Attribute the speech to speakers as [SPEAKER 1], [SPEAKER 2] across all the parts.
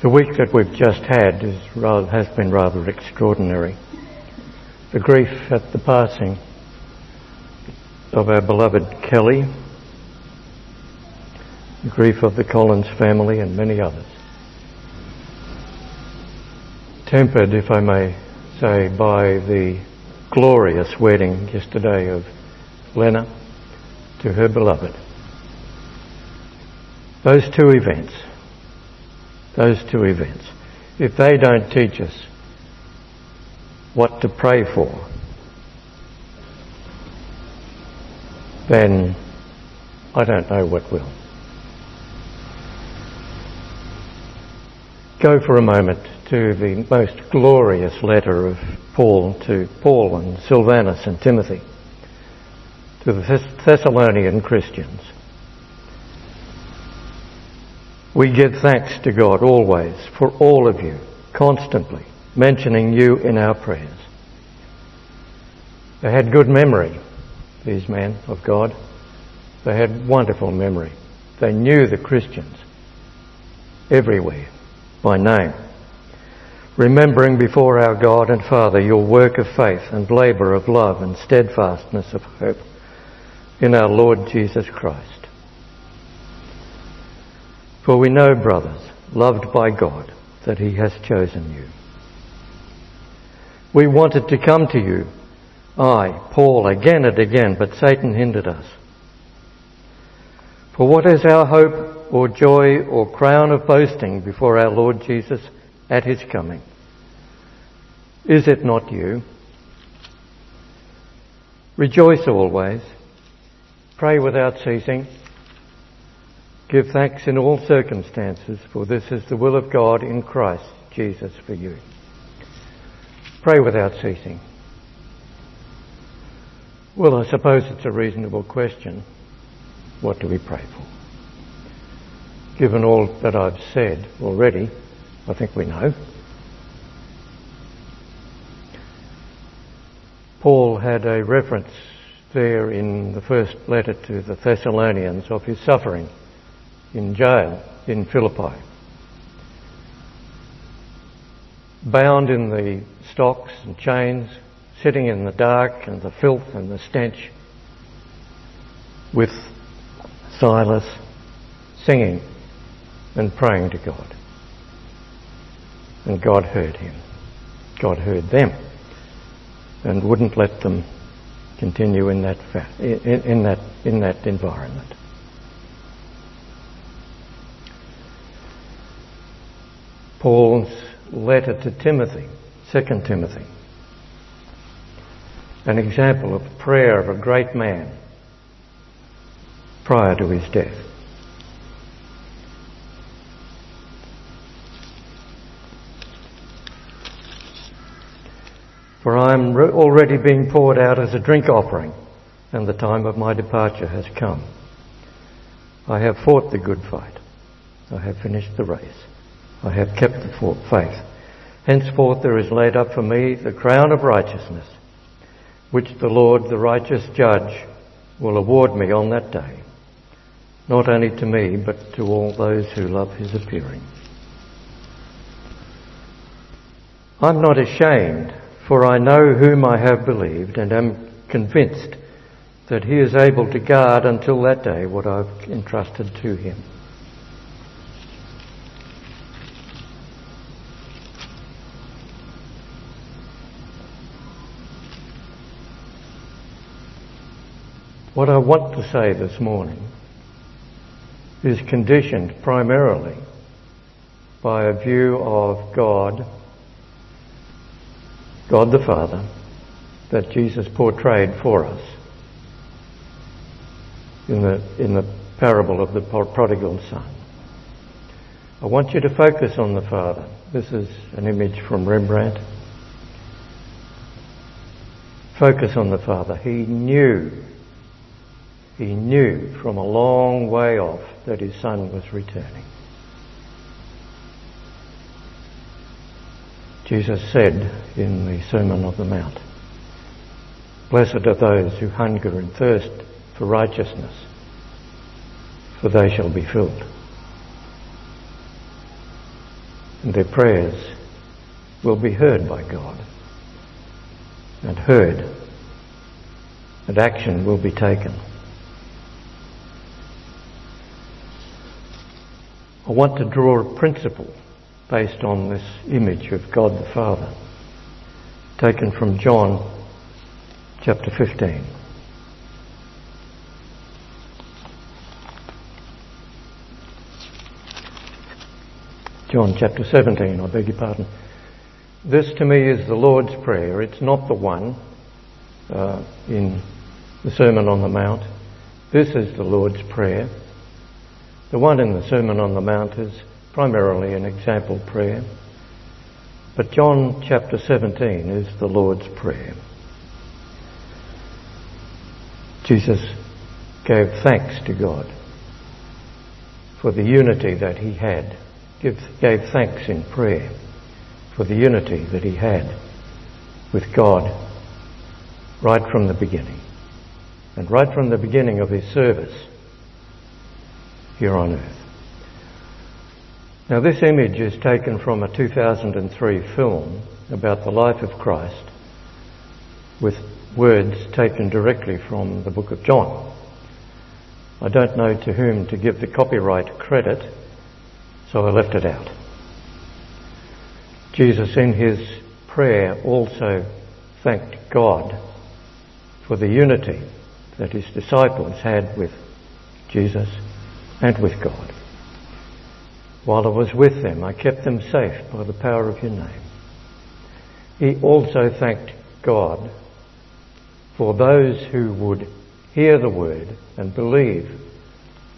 [SPEAKER 1] The week that we've just had rather, has been rather extraordinary. The grief at the passing of our beloved Kelly, the grief of the Collins family and many others. Tempered, if I may say, by the glorious wedding yesterday of Lena to her beloved. Those two events those two events, if they don't teach us what to pray for, then I don't know what will. Go for a moment to the most glorious letter of Paul to Paul and Silvanus and Timothy, to the Thessalonian Christians. We give thanks to God always for all of you, constantly mentioning you in our prayers. They had good memory, these men of God. They had wonderful memory. They knew the Christians everywhere by name. Remembering before our God and Father your work of faith and labour of love and steadfastness of hope in our Lord Jesus Christ. For we know, brothers, loved by God, that He has chosen you. We wanted to come to you, I, Paul, again and again, but Satan hindered us. For what is our hope or joy or crown of boasting before our Lord Jesus at His coming? Is it not you? Rejoice always. Pray without ceasing. Give thanks in all circumstances, for this is the will of God in Christ Jesus for you. Pray without ceasing. Well, I suppose it's a reasonable question. What do we pray for? Given all that I've said already, I think we know. Paul had a reference there in the first letter to the Thessalonians of his suffering in jail in Philippi. Bound in the stocks and chains, sitting in the dark and the filth and the stench, with Silas singing and praying to God. And God heard him. God heard them and wouldn't let them continue in that, fa- in, in, that, in that environment. Paul's letter to Timothy, 2 Timothy. An example of prayer of a great man prior to his death. For I am already being poured out as a drink offering, and the time of my departure has come. I have fought the good fight. I have finished the race. I have kept the faith. Henceforth there is laid up for me the crown of righteousness, which the Lord, the righteous judge, will award me on that day, not only to me, but to all those who love his appearing. I'm not ashamed, for I know whom I have believed and am convinced that he is able to guard until that day what I've entrusted to him. What I want to say this morning is conditioned primarily by a view of God, God the Father, that Jesus portrayed for us in the, in the parable of the prodigal son. I want you to focus on the Father. This is an image from Rembrandt. Focus on the Father. He knew he knew from a long way off that his son was returning. Jesus said in the Sermon on the Mount, Blessed are those who hunger and thirst for righteousness, for they shall be filled. and their prayers will be heard by God and heard, and action will be taken. I want to draw a principle based on this image of God the Father, taken from John chapter 15. John chapter 17, I beg your pardon. This to me is the Lord's Prayer. It's not the one uh, in the Sermon on the Mount. This is the Lord's Prayer. The one in the Sermon on the Mount is primarily an example prayer. But John chapter 17 is the Lord's Prayer. Jesus gave thanks to God for the unity that he had give, gave thanks in prayer for the unity that he had with God right from the beginning. And right from the beginning of his service here on earth. Now, this image is taken from a 2003 film about the life of Christ with words taken directly from the book of John. I don't know to whom to give the copyright credit, so I left it out. Jesus, in his prayer, also thanked God for the unity that his disciples had with Jesus and with God. While I was with them, I kept them safe by the power of your name. He also thanked God for those who would hear the word and believe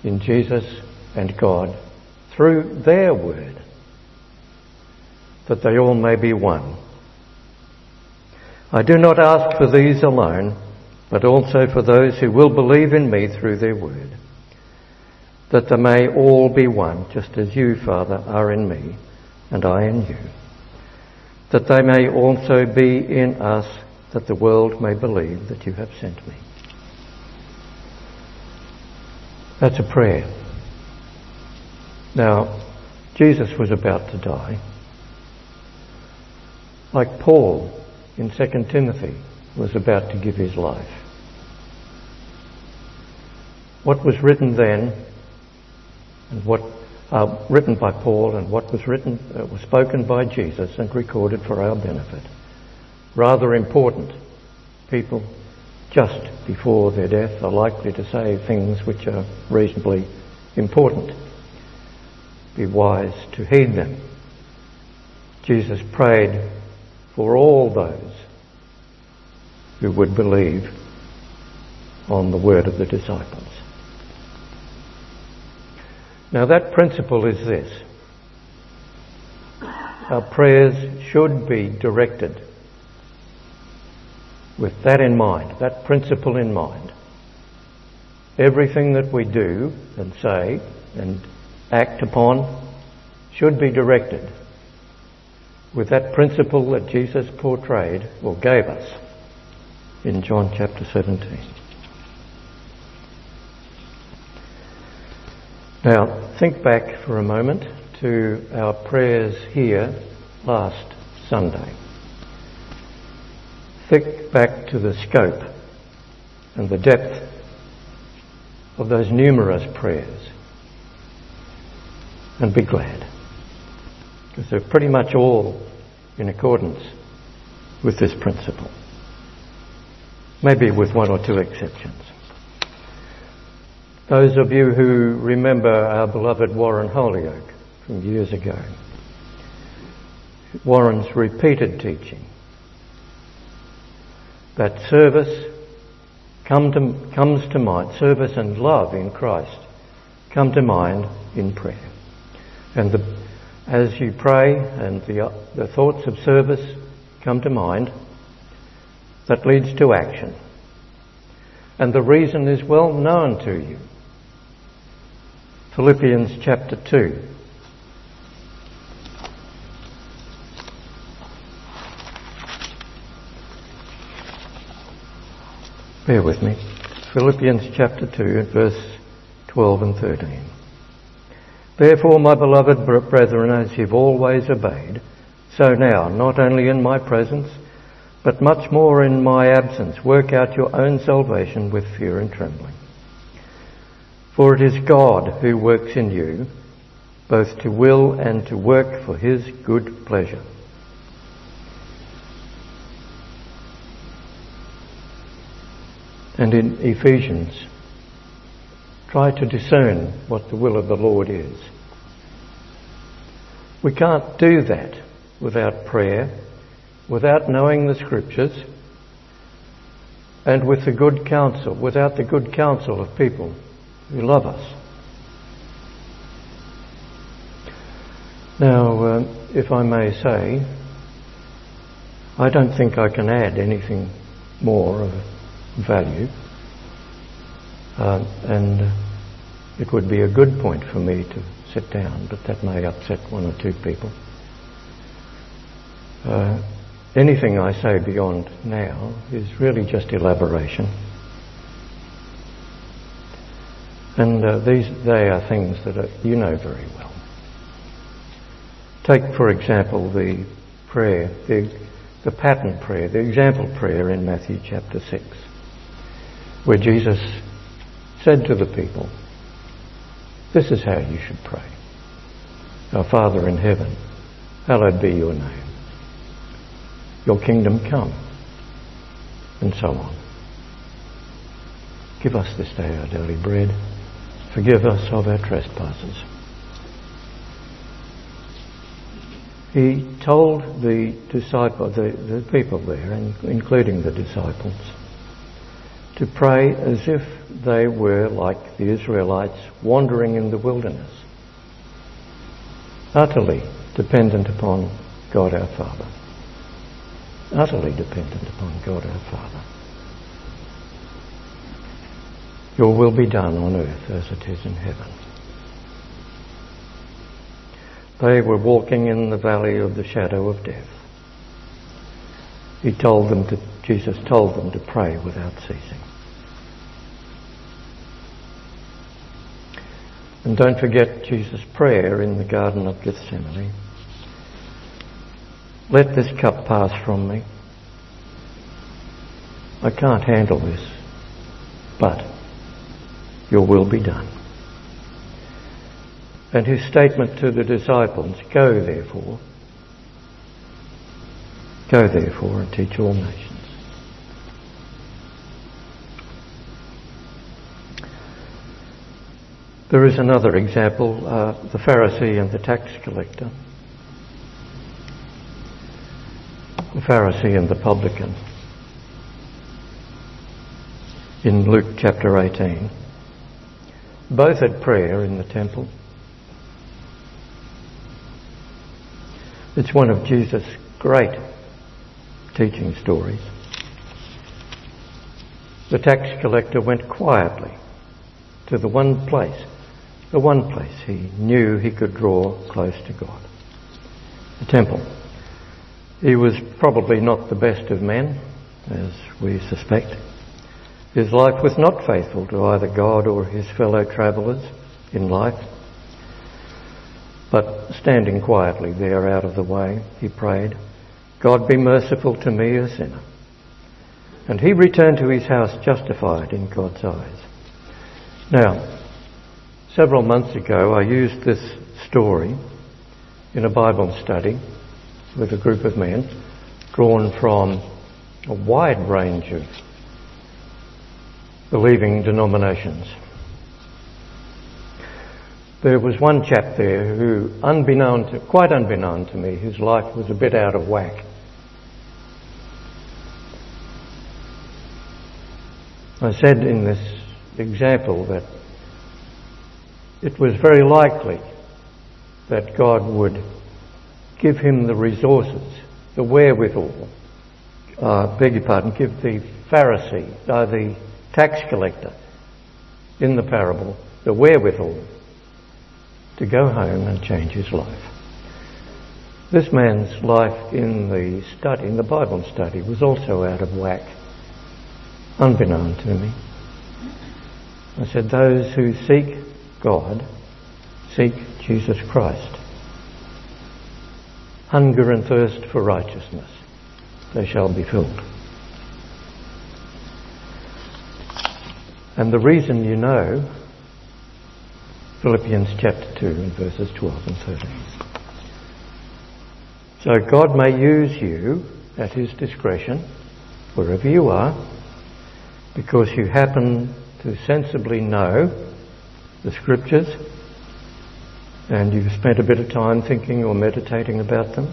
[SPEAKER 1] in Jesus and God through their word, that they all may be one. I do not ask for these alone, but also for those who will believe in me through their word, that they may all be one, just as you, Father, are in me, and I in you, that they may also be in us, that the world may believe that you have sent me. That's a prayer. Now, Jesus was about to die. Like Paul in 2 Timothy was about to give his life. What was written then, and what uh, written by Paul, and what was written uh, was spoken by Jesus and recorded for our benefit. Rather important. People just before their death are likely to say things which are reasonably important be wise to heed them. Jesus prayed for all those who would believe on the word of the disciples. Now that principle is this. Our prayers should be directed with that in mind, that principle in mind. Everything that we do and say and act upon should be directed with that principle that Jesus portrayed or gave us in John chapter 17. Now, think back for a moment to our prayers here last Sunday. Think back to the scope and the depth of those numerous prayers and be glad. Because they're pretty much all in accordance with this principle. Maybe with one or two exceptions. Those of you who remember our beloved Warren Holyoke from years ago, Warren's repeated teaching that service come to, comes to mind, service and love in Christ come to mind in prayer. And the, as you pray and the, the thoughts of service come to mind, that leads to action. And the reason is well known to you. Philippians chapter 2. Bear with me. Philippians chapter 2 verse 12 and 13. Therefore, my beloved brethren, as you've always obeyed, so now, not only in my presence, but much more in my absence, work out your own salvation with fear and trembling. For it is God who works in you, both to will and to work for his good pleasure. And in Ephesians, try to discern what the will of the Lord is. We can't do that without prayer, without knowing the scriptures, and with the good counsel, without the good counsel of people who love us. Now, uh, if I may say, I don't think I can add anything more of value. Uh, and it would be a good point for me to sit down, but that may upset one or two people. Uh, anything I say beyond now is really just elaboration. And uh, these, they are things that are, you know very well. Take, for example, the prayer, the, the pattern prayer, the example prayer in Matthew chapter 6 where Jesus said to the people, This is how you should pray. Our Father in heaven, hallowed be your name. Your kingdom come. And so on. Give us this day our daily bread. Forgive us of our trespasses. He told the disciple, the, the people there, including the disciples, to pray as if they were like the Israelites wandering in the wilderness, utterly dependent upon God our Father. Utterly dependent upon God our Father. Your will be done on earth as it is in heaven. They were walking in the valley of the shadow of death. He told them to, Jesus told them to pray without ceasing. And don't forget Jesus' prayer in the Garden of Gethsemane. Let this cup pass from me. I can't handle this, but your will be done. And his statement to the disciples, go therefore, go therefore and teach all nations. There is another example, uh, the Pharisee and the tax collector. The Pharisee and the publican. In Luke chapter 18. Both had prayer in the temple. It's one of Jesus' great teaching stories. The tax collector went quietly to the one place the one place he knew he could draw close to God the temple. He was probably not the best of men, as we suspect. His life was not faithful to either God or his fellow travellers in life. But standing quietly there out of the way, he prayed, God be merciful to me, a sinner. And he returned to his house justified in God's eyes. Now, Several months ago, I used this story in a Bible study with a group of men, drawn from a wide range of believing denominations. There was one chap there who, unbeknown to, quite unbeknown to me, his life was a bit out of whack. I said in this example that it was very likely that God would give him the resources, the wherewithal, uh, beg your pardon, give the Pharisee, uh, the tax collector in the parable, the wherewithal to go home and change his life. This man's life in the study, in the Bible study, was also out of whack, unbeknown to me. I said, those who seek God Seek Jesus Christ. Hunger and thirst for righteousness. They shall be filled. And the reason you know, Philippians chapter 2 and verses 12 and 13. So God may use you at His discretion, wherever you are, because you happen to sensibly know the Scriptures and you've spent a bit of time thinking or meditating about them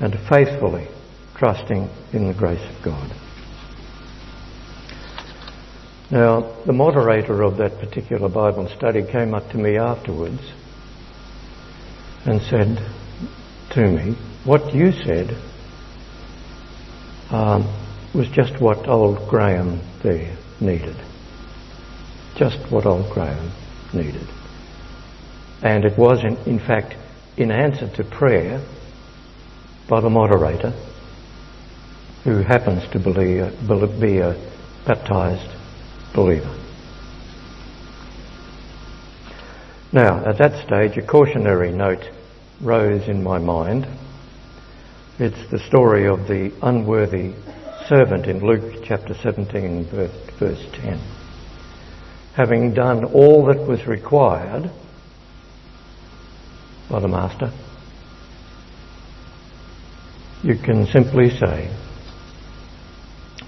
[SPEAKER 1] and faithfully trusting in the grace of God. Now, the moderator of that particular Bible study came up to me afterwards and said to me, What you said um, was just what old Graham there needed. Just what old Graham needed. And it was, in, in fact, in answer to prayer by the moderator, who happens to believe, be a baptized believer. Now, at that stage, a cautionary note rose in my mind. It's the story of the unworthy servant in Luke chapter 17, verse, verse 10. Having done all that was required by the Master, you can simply say,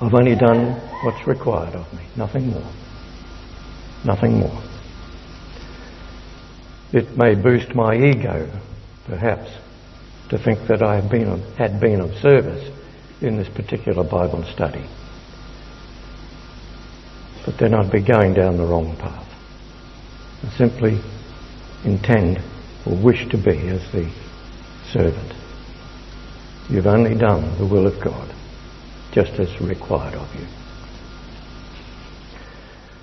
[SPEAKER 1] I've only done what's required of me, nothing more. Nothing more. It may boost my ego, perhaps, to think that I have been, had been of service in this particular Bible study. But then I'd be going down the wrong path. I simply intend or wish to be as the servant. You've only done the will of God, just as required of you.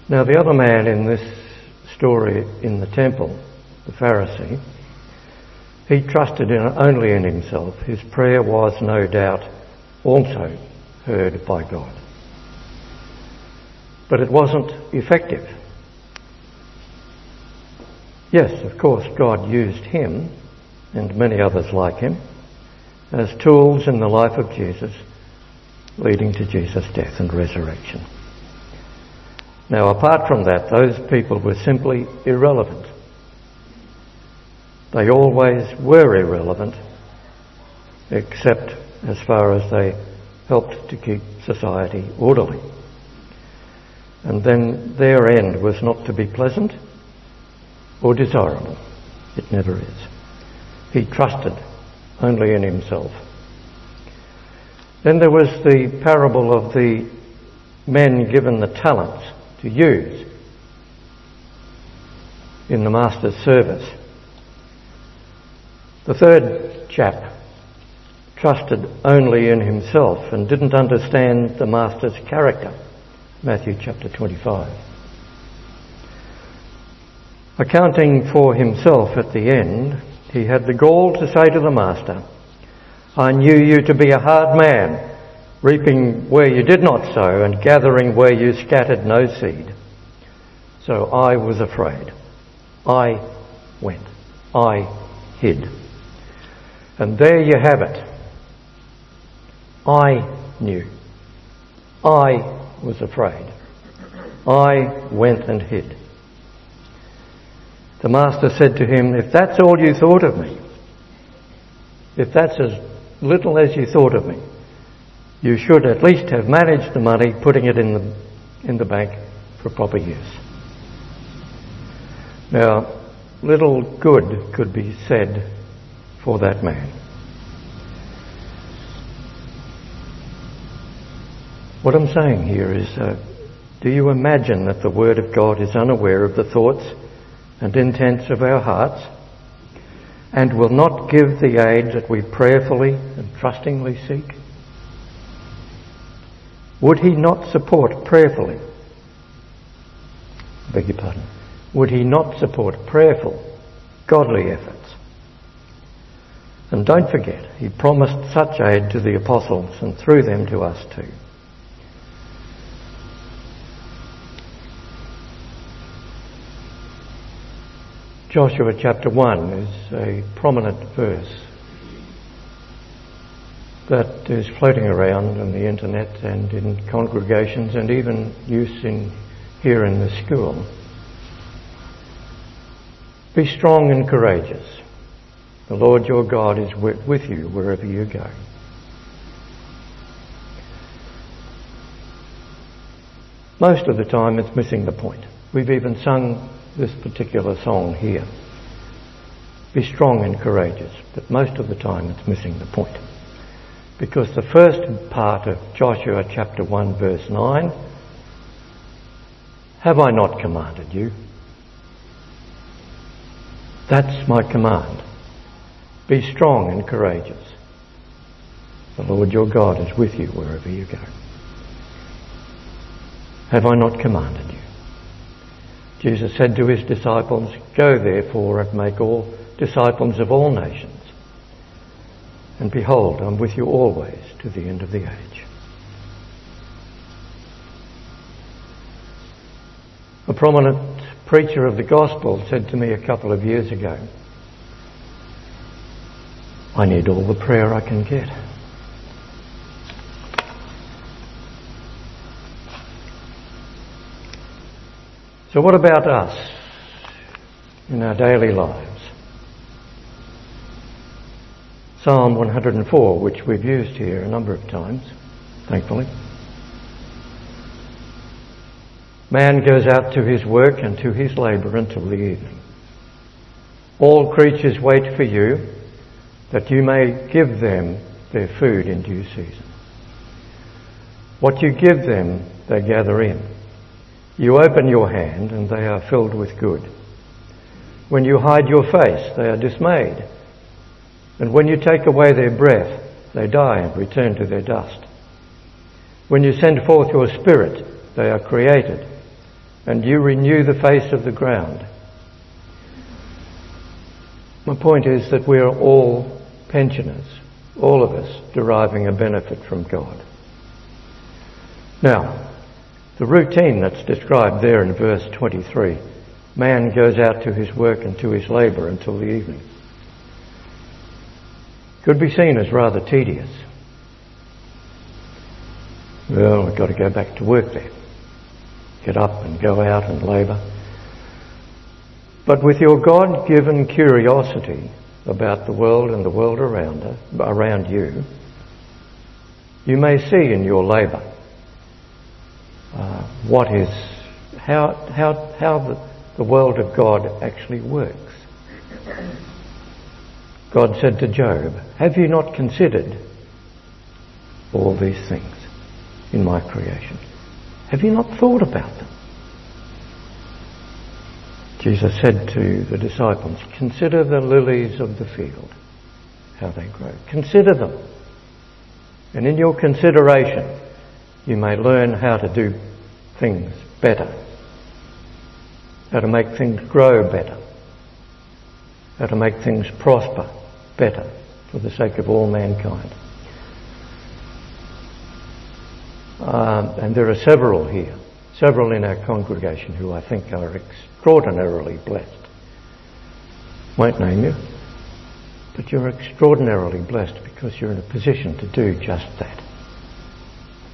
[SPEAKER 1] Now, the other man in this story in the temple, the Pharisee, he trusted in, only in himself. His prayer was, no doubt, also heard by God. But it wasn't effective. Yes, of course, God used him and many others like him as tools in the life of Jesus, leading to Jesus' death and resurrection. Now, apart from that, those people were simply irrelevant. They always were irrelevant, except as far as they helped to keep society orderly. And then their end was not to be pleasant, or desirable. It never is. He trusted only in himself. Then there was the parable of the men given the talents to use in the master's service. The third chap trusted only in himself and didn't understand the master's character. Matthew chapter 25. Accounting for himself at the end, he had the gall to say to the master, I knew you to be a hard man, reaping where you did not sow and gathering where you scattered no seed. So I was afraid. I went. I hid. And there you have it. I knew. I was afraid. I went and hid. The master said to him, If that's all you thought of me, if that's as little as you thought of me, you should at least have managed the money, putting it in the, in the bank for proper use. Now, little good could be said for that man. What I'm saying here is, uh, do you imagine that the Word of God is unaware of the thoughts and intents of our hearts and will not give the aid that we prayerfully and trustingly seek? Would he not support prayerfully? beg your pardon. Would he not support prayerful, godly efforts? And don't forget, he promised such aid to the apostles and through them to us too. Joshua chapter 1 is a prominent verse that is floating around on the internet and in congregations and even use in here in the school. Be strong and courageous. The Lord your God is with you wherever you go. Most of the time it's missing the point. We've even sung this particular song here. Be strong and courageous, but most of the time it's missing the point. Because the first part of Joshua chapter 1 verse 9, have I not commanded you? That's my command. Be strong and courageous. The Lord your God is with you wherever you go. Have I not commanded you? Jesus said to his disciples, Go therefore and make all disciples of all nations. And behold, I'm with you always to the end of the age. A prominent preacher of the gospel said to me a couple of years ago, I need all the prayer I can get. So, what about us in our daily lives? Psalm 104, which we've used here a number of times, thankfully. Man goes out to his work and to his labour until the evening. All creatures wait for you, that you may give them their food in due season. What you give them, they gather in. You open your hand, and they are filled with good. When you hide your face, they are dismayed. And when you take away their breath, they die and return to their dust. When you send forth your spirit, they are created, and you renew the face of the ground. My point is that we are all pensioners, all of us deriving a benefit from God. Now, the routine that's described there in verse 23 man goes out to his work and to his labour until the evening could be seen as rather tedious. Well, we've got to go back to work then. Get up and go out and labour. But with your God given curiosity about the world and the world around, her, around you, you may see in your labour uh, what is, how, how, how the, the world of God actually works. God said to Job, Have you not considered all these things in my creation? Have you not thought about them? Jesus said to the disciples, Consider the lilies of the field, how they grow. Consider them. And in your consideration, you may learn how to do things better, how to make things grow better, how to make things prosper better for the sake of all mankind. Um, and there are several here, several in our congregation who I think are extraordinarily blessed. Won't name you, but you're extraordinarily blessed because you're in a position to do just that.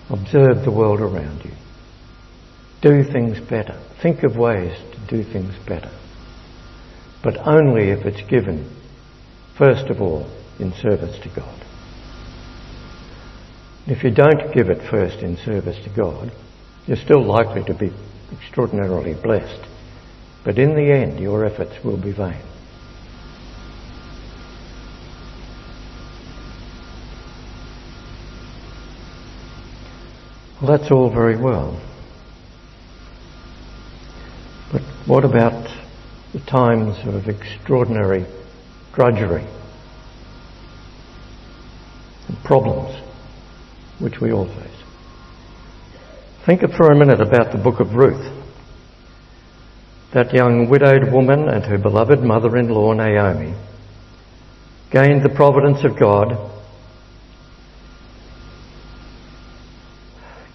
[SPEAKER 1] Observe the world around you. Do things better. Think of ways to do things better. But only if it's given first of all, in service to God. If you don't give it first in service to God, you're still likely to be extraordinarily blessed. But in the end, your efforts will be vain. Well, that's all very well. But what about the times of extraordinary drudgery, and problems which we all face. Think for a minute about the book of Ruth. That young widowed woman and her beloved mother in law Naomi gained the providence of God,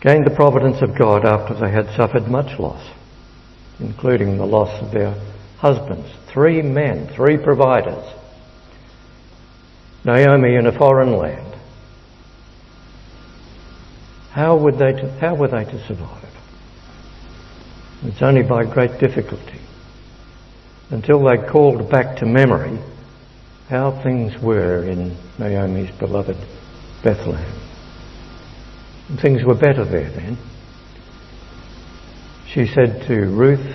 [SPEAKER 1] gained the providence of God after they had suffered much loss, including the loss of their husbands, three men, three providers. Naomi in a foreign land. How would they to, how were they to survive? It's only by great difficulty. Until they called back to memory how things were in Naomi's beloved Bethlehem. Things were better there then. She said to Ruth,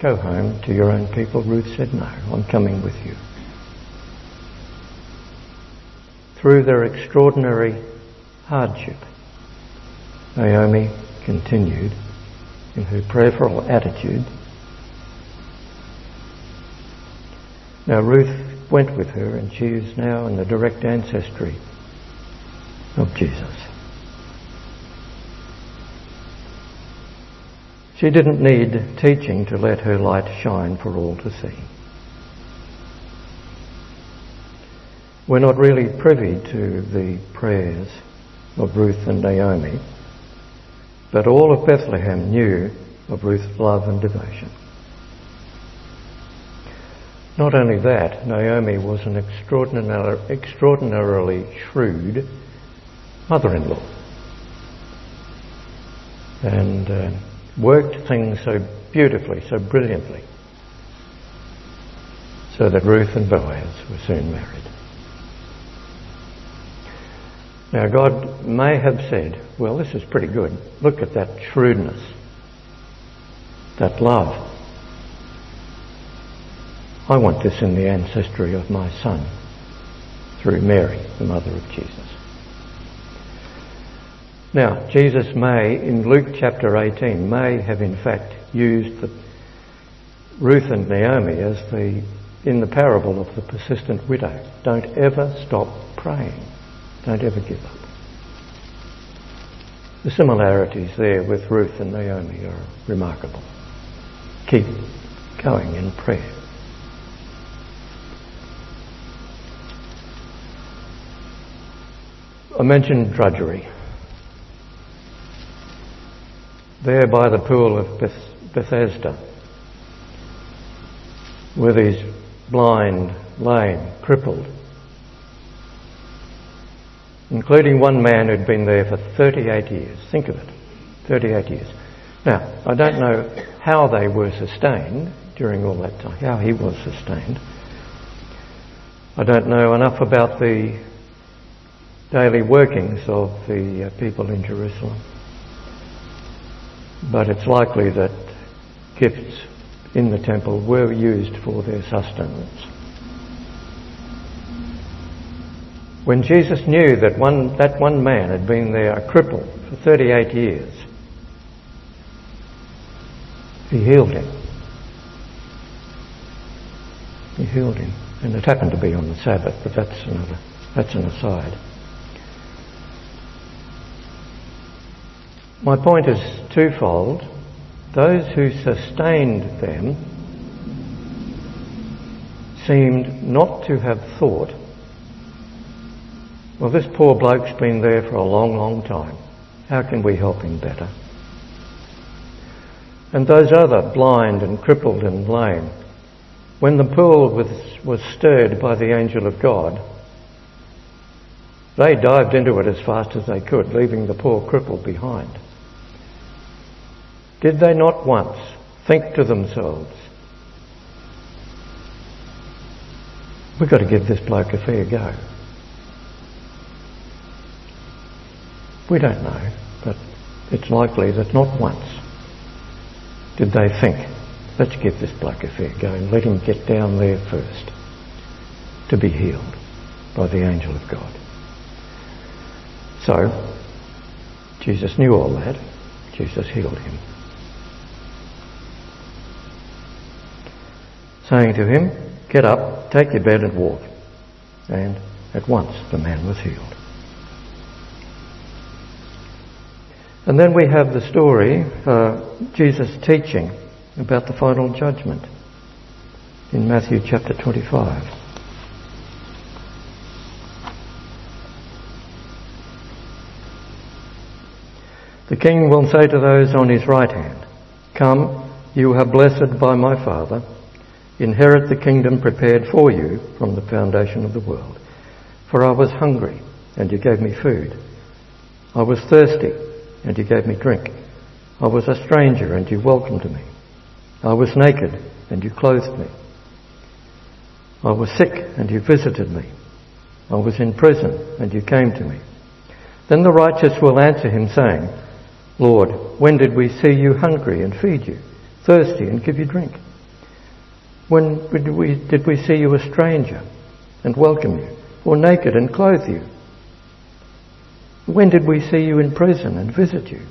[SPEAKER 1] Go home to your own people. Ruth said, No, I'm coming with you. Through their extraordinary hardship, Naomi continued in her prayerful attitude. Now Ruth went with her and she is now in the direct ancestry of Jesus. She didn't need teaching to let her light shine for all to see. We're not really privy to the prayers of Ruth and Naomi, but all of Bethlehem knew of Ruth's love and devotion. Not only that, Naomi was an extraordinarily shrewd mother-in-law and uh, worked things so beautifully, so brilliantly, so that Ruth and Boaz were soon married. Now God may have said, well this is pretty good. Look at that shrewdness, that love. I want this in the ancestry of my son through Mary, the mother of Jesus. Now, Jesus may, in Luke chapter 18, may have in fact used the, Ruth and Naomi as the, in the parable of the persistent widow. Don't ever stop praying. Don't ever give up. The similarities there with Ruth and Naomi are remarkable. Keep going in prayer. I mentioned drudgery. There by the pool of Beth- Bethesda were these blind, lame, crippled, including one man who'd been there for 38 years. Think of it, 38 years. Now, I don't know how they were sustained during all that time, how he was sustained. I don't know enough about the daily workings of the uh, people in Jerusalem. But it's likely that gifts in the temple were used for their sustenance. When Jesus knew that one, that one man had been there a cripple for 38 years, he healed him. He healed him. And it happened to be on the Sabbath, but that's another, that's an aside. My point is twofold. Those who sustained them seemed not to have thought, well, this poor bloke's been there for a long, long time. How can we help him better? And those other blind and crippled and lame, when the pool was, was stirred by the angel of God, they dived into it as fast as they could, leaving the poor cripple behind. Did they not once think to themselves, we've got to give this bloke a fair go? We don't know, but it's likely that not once did they think, let's give this bloke a fair go and let him get down there first to be healed by the angel of God. So, Jesus knew all that. Jesus healed him. saying to him, Get up, take your bed and walk. And at once the man was healed. And then we have the story, uh, Jesus teaching about the final judgment in Matthew chapter 25. The king will say to those on his right hand, Come, you are blessed by my Father. Inherit the kingdom prepared for you from the foundation of the world. For I was hungry, and you gave me food. I was thirsty, and you gave me drink. I was a stranger, and you welcomed me. I was naked, and you clothed me. I was sick, and you visited me. I was in prison, and you came to me. Then the righteous will answer him, saying, Lord, when did we see you hungry and feed you, thirsty and give you drink? When did we, did we see you a stranger and welcome you, or naked and clothe you? When did we see you in prison and visit you?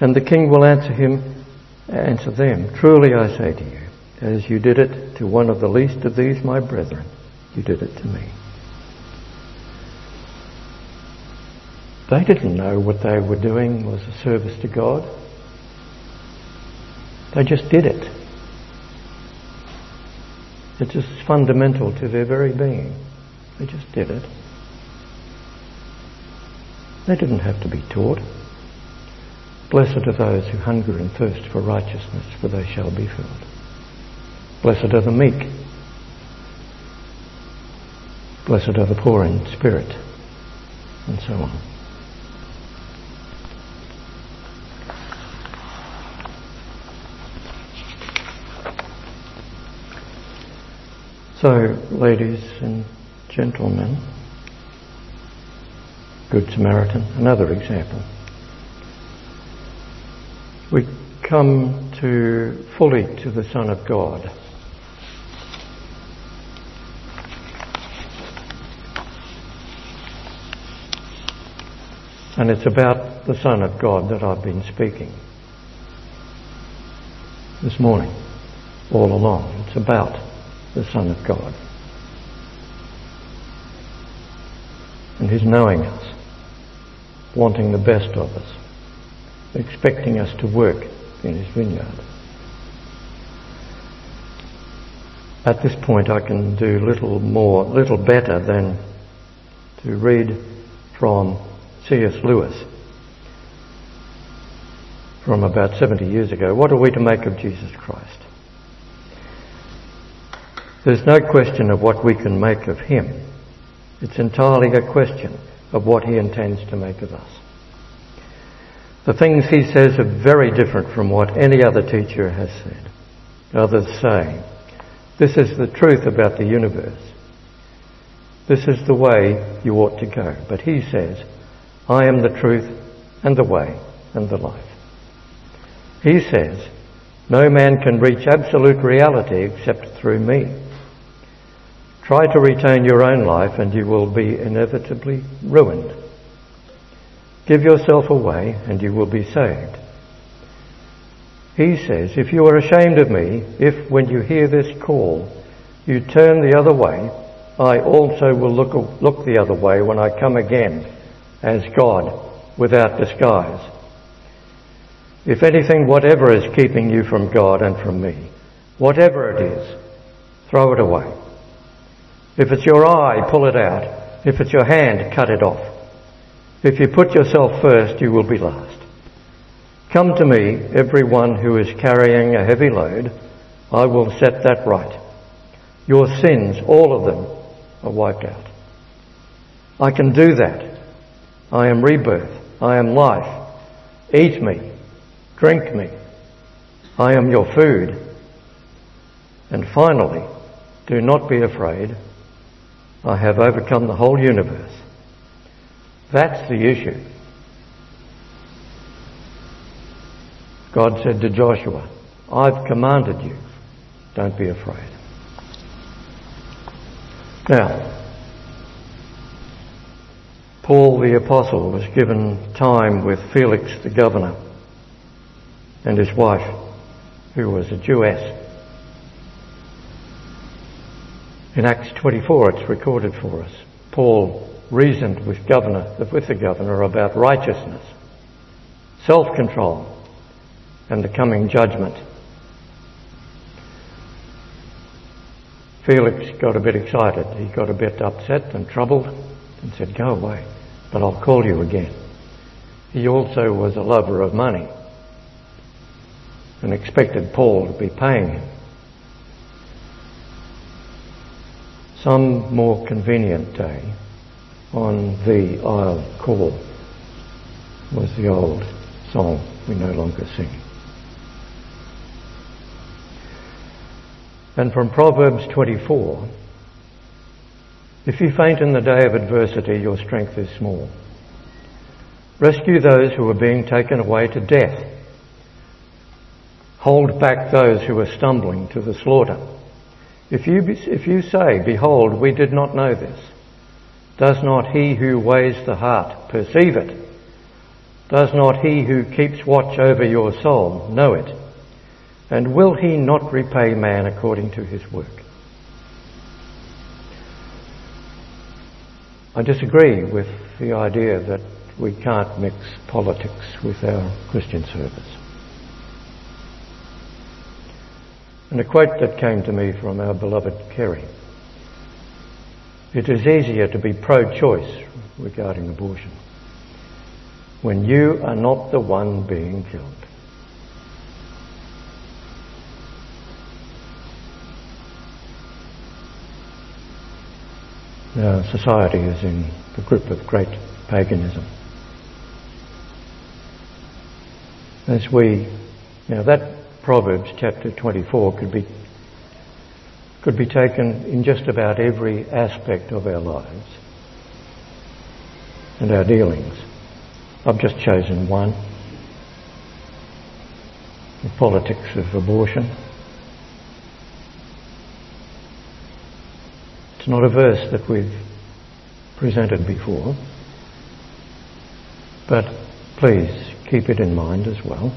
[SPEAKER 1] And the king will answer him, answer them, Truly I say to you, as you did it to one of the least of these my brethren, you did it to me. They didn't know what they were doing was a service to God. They just did it. It's just fundamental to their very being. They just did it. They didn't have to be taught. Blessed are those who hunger and thirst for righteousness, for they shall be filled. Blessed are the meek. Blessed are the poor in spirit, and so on. So, ladies and gentlemen, Good Samaritan, another example. We come to fully to the Son of God. And it's about the Son of God that I've been speaking this morning, all along. It's about the Son of God. And His knowing us, wanting the best of us, expecting us to work in His vineyard. At this point, I can do little more, little better than to read from C.S. Lewis from about 70 years ago. What are we to make of Jesus Christ? There's no question of what we can make of him. It's entirely a question of what he intends to make of us. The things he says are very different from what any other teacher has said. Others say, this is the truth about the universe. This is the way you ought to go. But he says, I am the truth and the way and the life. He says, no man can reach absolute reality except through me. Try to retain your own life and you will be inevitably ruined. Give yourself away and you will be saved. He says, if you are ashamed of me, if when you hear this call, you turn the other way, I also will look, look the other way when I come again as God without disguise. If anything, whatever is keeping you from God and from me, whatever it is, throw it away. If it's your eye, pull it out. If it's your hand, cut it off. If you put yourself first, you will be last. Come to me, everyone who is carrying a heavy load. I will set that right. Your sins, all of them, are wiped out. I can do that. I am rebirth. I am life. Eat me. Drink me. I am your food. And finally, do not be afraid. I have overcome the whole universe. That's the issue. God said to Joshua, I've commanded you. Don't be afraid. Now, Paul the Apostle was given time with Felix the governor and his wife, who was a Jewess. In Acts 24, it's recorded for us. Paul reasoned with governor, with the governor about righteousness, self-control, and the coming judgment. Felix got a bit excited. He got a bit upset and troubled and said, Go away, but I'll call you again. He also was a lover of money. and expected Paul to be paying him. Some more convenient day on the I'll call was the old song we no longer sing. And from Proverbs 24, if you faint in the day of adversity, your strength is small. Rescue those who are being taken away to death. Hold back those who are stumbling to the slaughter. If you, if you say, Behold, we did not know this, does not he who weighs the heart perceive it? Does not he who keeps watch over your soul know it? And will he not repay man according to his work? I disagree with the idea that we can't mix politics with our Christian service. And a quote that came to me from our beloved Kerry. It is easier to be pro-choice regarding abortion when you are not the one being killed. Our society is in the grip of great paganism. As we, now that Proverbs chapter 24 could be, could be taken in just about every aspect of our lives and our dealings. I've just chosen one. The politics of abortion. It's not a verse that we've presented before, but please keep it in mind as well.